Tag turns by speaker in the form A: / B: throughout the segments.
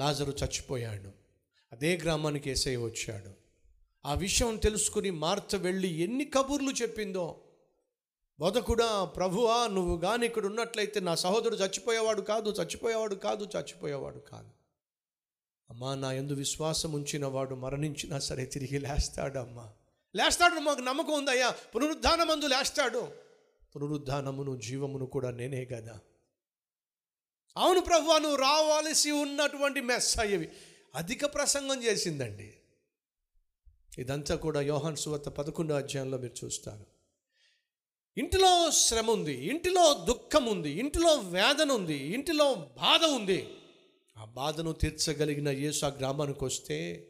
A: లాజరు చచ్చిపోయాడు. అదే గ్రామానికి ఏసై వచ్చాడు. ఆ విషయం తెలుసుకుని మార్త వెళ్ళి ఎన్ని కబుర్లు చెప్పిందో. బోధకుడా ప్రభువా నువ్వు కానీ ఇక్కడ ఉన్నట్లయితే నా సహోదరుడు చచ్చిపోయేవాడు కాదు చచ్చిపోయేవాడు కాదు చచ్చిపోయేవాడు కాదు. అమ్మా నా ఎందు విశ్వాసం ఉంచిన వాడు మరణించినా సరే తిరిగి లేస్తాడమ్మా. లేస్తాడు మాకు నమ్మకం ఉందయ్యా. పునరుద్ధానమందు లేస్తాడు. పునరుద్ధానమును జీవమును కూడా నేనే కదా అవును ప్రభు నువ్వు రావాల్సి ఉన్నటువంటి మెస్ అయ్యేవి అధిక ప్రసంగం చేసిందండి. ఇదంతా కూడా యోహాన్ సువార్త పదకొండో అధ్యాయంలో మీరు చూస్తారు. ఇంటిలో శ్రమ ఉంది ఇంటిలో దుఃఖం ఉంది ఇంటిలో వేదన ఉంది ఇంటిలో బాధ ఉంది. ఆ బాధను తీర్చగలిగిన యేసు ఆ గ్రామానికి వస్తే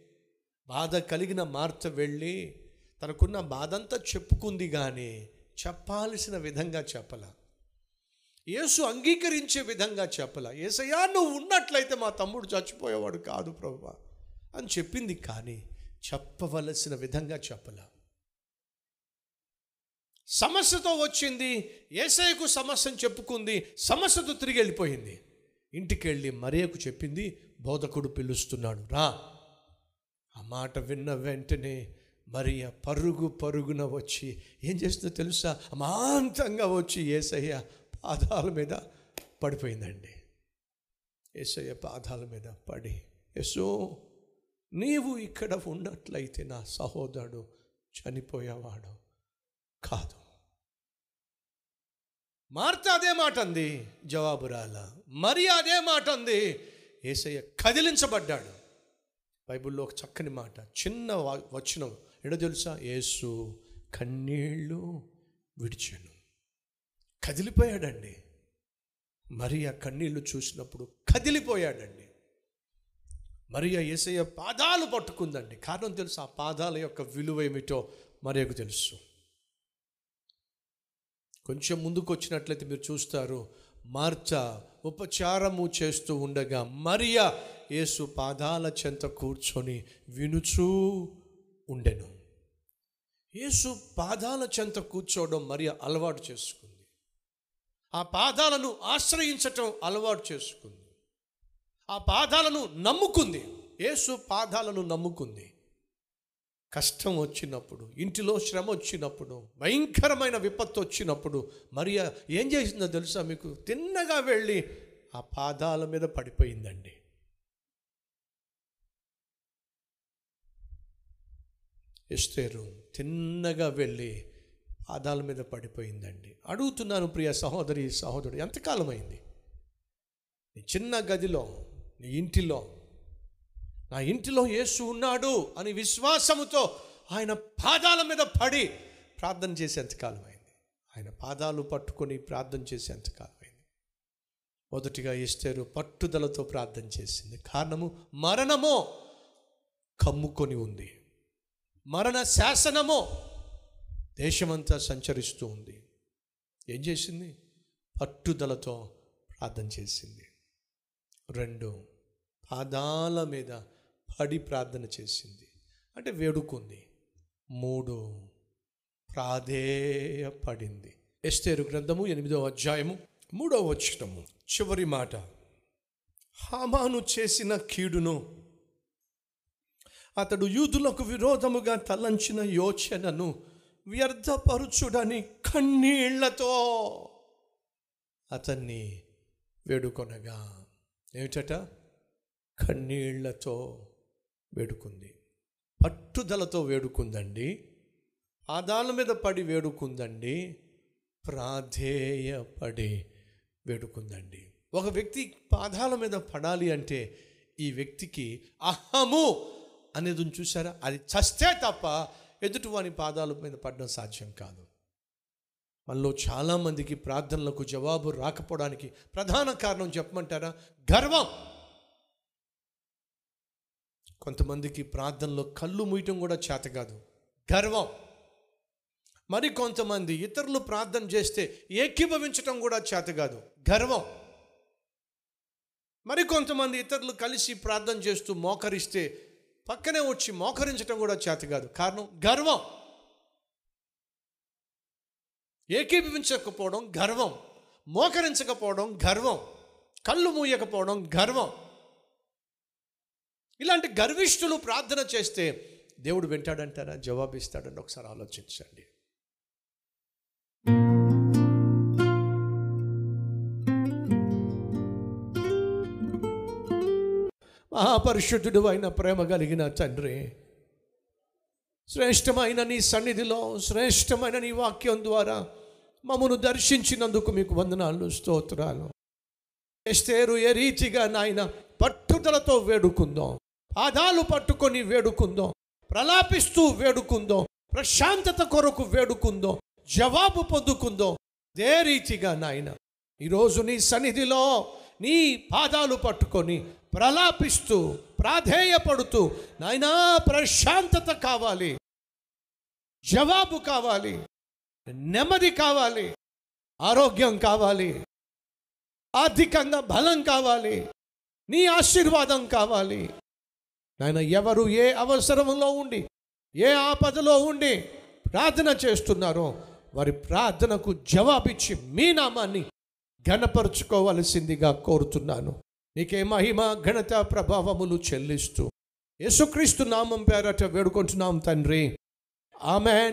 A: బాధ కలిగిన మార్త వెళ్ళి తనకున్న బాధంతా చెప్పుకుంది కానీ చెప్పాల్సిన విధంగా చెప్పలా. యేసు అంగీకరించే విధంగా చెప్పల. ఏసయ్యా నువ్వు ఉన్నట్లయితే మా తమ్ముడు చచ్చిపోయేవాడు కాదు ప్రభు అని చెప్పింది కానీ చెప్పవలసిన విధంగా చెప్పలా. సమస్యతో వచ్చింది ఏసయ్యకు సమస్యను చెప్పుకుంది సమస్యతో తిరిగి వెళ్ళిపోయింది. ఇంటికి వెళ్ళి మరియకు చెప్పింది బోధకుడు పిలుస్తున్నాడు రా. ఆ మాట విన్న వెంటనే మరియ పరుగు పరుగున వచ్చి ఏం చేస్తుందో తెలుసా? అమాంతంగా వచ్చి ఏసయ్య పాదాల మీద పడిపోయిందండి. ఏసయ్య పాదాల మీద పడి యశో నీవు ఇక్కడ ఉన్నట్లయితే నా సహోదరుడు చనిపోయేవాడు కాదు. మార్త అదే మాట అంది జవాబు రాల. మరి అదే మాట అంది ఏసయ్య కదిలించబడ్డాడు. బైబిల్లో ఒక చక్కని మాట చిన్న వచనం ఎడో తెలుసా? యేసు కన్నీళ్ళు విడిచాను. కదిలిపోయాడండి. మరి ఆ కన్నీళ్ళు చూసినప్పుడు కదిలిపోయాడండి. మరి ఆ పాదాలు పట్టుకుందండి. కారణం తెలుసు ఆ పాదాల యొక్క విలువ ఏమిటో మరియకు తెలుసు. కొంచెం ముందుకు వచ్చినట్లయితే మీరు చూస్తారు మార్చ ఉపచారము చేస్తూ ఉండగా మరియా యేసు పాదాల చెంత కూర్చొని వినుచూ ఉండెను. యేసు పాదాల చెంత కూర్చోవడం మరియా అలవాటు చేసుకుంది. ఆ పాదాలను ఆశ్రయించటం అలవాటు చేసుకుంది. ఆ పాదాలను నమ్ముకుంది. యేసు పాదాలను నమ్ముకుంది. కష్టం వచ్చినప్పుడు ఇంటిలో శ్రమ వచ్చినప్పుడు భయంకరమైన విపత్తు వచ్చినప్పుడు మరియా ఏం చేసిందో తెలుసా మీకు? తిన్నగా వెళ్ళి ఆ పాదాల మీద పడిపోయిందండి. ఎస్తేరు తిన్నగా వెళ్ళి పాదాల మీద పడిపోయిందండి. అడుగుతున్నాను ప్రియ సహోదరి సహోదరుడు ఎంతకాలమైంది? నీ చిన్న గదిలో నీ ఇంటిలో నా ఇంటిలో యేసు ఉన్నాడు అని విశ్వాసముతో ఆయన పాదాల మీద పడి ప్రార్థన చేసేంతకాలం అయింది ఆయన పాదాలు పట్టుకొని ప్రార్థన చేసేంతకాలం అయింది మొదటిగా ఇస్తారు పట్టుదలతో ప్రార్థన చేసింది. కారణము మరణమో కమ్ముకొని ఉంది. మరణ శాసనమో దేశమంతా సంచరిస్తూ ఉంది. ఏం చేసింది? పట్టుదలతో ప్రార్థన చేసింది. రెండు పాదాల మీద పడి ప్రార్థన చేసింది. అంటే వేడుకుంది. మూడు ప్రాధేయపడింది. ఎస్తేరు గ్రంథము ఎనిమిదవ అధ్యాయము మూడవ వచనము. చివరి మాట. హామాను చేసిన కీడును అతడు యూదులకు విరోధముగా తలంచిన యోచనను వ్యర్థపరుచుడని కన్నీళ్ళతో అతన్ని వేడుకొనగా ఏమిటట? కన్నీళ్ళతో వేడుకుంది. పట్టుదలతో వేడుకుందండి. ఆదాల మీద పడి వేడుకుందండి. ప్రాధేయపడి వేడుకుందండి. ఒక వ్యక్తి పాదాల మీద పడాలి అంటే ఈ వ్యక్తికి అహము అనేది చూసారా అది చస్తే తప్ప ఎదుటివాని పాదాల మీద పడడం సాధ్యం కాదు. మనలో చాలామందికి ప్రార్థనలకు జవాబు రాకపోవడానికి ప్రధాన కారణం చెప్పమంటారా? గర్వం. కొంతమందికి ప్రార్థనలో కళ్ళు మూయటం కూడా చేత కాదు. గర్వం. మరి కొంతమంది ఇతరులు ప్రార్థన చేస్తే ఏకీభవించటం కూడా చేత కాదు. గర్వం. మరి కొంతమంది ఇతరులు కలిసి ప్రార్థన చేస్తూ మోకరిస్తే పక్కనే వచ్చి మోకరించటం కూడా చేత కాదు. కారణం గర్వం. ఏకీభవించకపోవడం గర్వం. మోకరించకపోవడం గర్వం. కళ్ళు మూయకపోవడం గర్వం. ఇలాంటి గర్విష్ఠులు ప్రార్థన చేస్తే దేవుడు వింటాడంటారా? జవాబిస్తాడని ఒకసారి ఆలోచించండి. మహాపరిశుద్ధుడు అయిన ప్రేమ కలిగిన తండ్రి. శ్రేష్టమైన నీ సన్నిధిలో శ్రేష్టమైన నీ వాక్యం ద్వారా మమ్మను దర్శించినందుకు మీకు వందనాలు స్తోత్రాలు. ఎస్తేరు ఏ రీతిగా నాయన పట్టుదలతో వేడుకుందాం పాదాలు పట్టుకొని వేడుకుందాం ప్రలాపిస్తూ వేడుకుందాం ప్రశాంతత కొరకు వేడుకుందాం జవాబు పొందుకుందాం. అదే రీతిగా నాయన ఈరోజు నీ సన్నిధిలో నీ పాదాలు పట్టుకొని ప్రలాపిస్తూ ప్రాధేయపడుతూ నాయనా ప్రశాంతత కావాలి. జవాబు కావాలి. నెమ్మది కావాలి. ఆరోగ్యం కావాలి. ఆర్థికంగా బలం కావాలి. నీ ఆశీర్వాదం కావాలి. నాయన ఎవరు ఏ అవసరంలో ఉండి ఏ ఆపదలో ఉండి ప్రార్థన చేస్తున్నారో వారి ప్రార్థనకు జవాబిచ్చి మీ నామాన్ని ఘనపరుచుకోవలసిందిగా కోరుతున్నాను. నీకే మహిమ ఘనత ప్రభావములు చెల్లిస్తూ. యేసుక్రీస్తు నామం పేరట వేడుకుంటున్నాం తండ్రి. ఆమె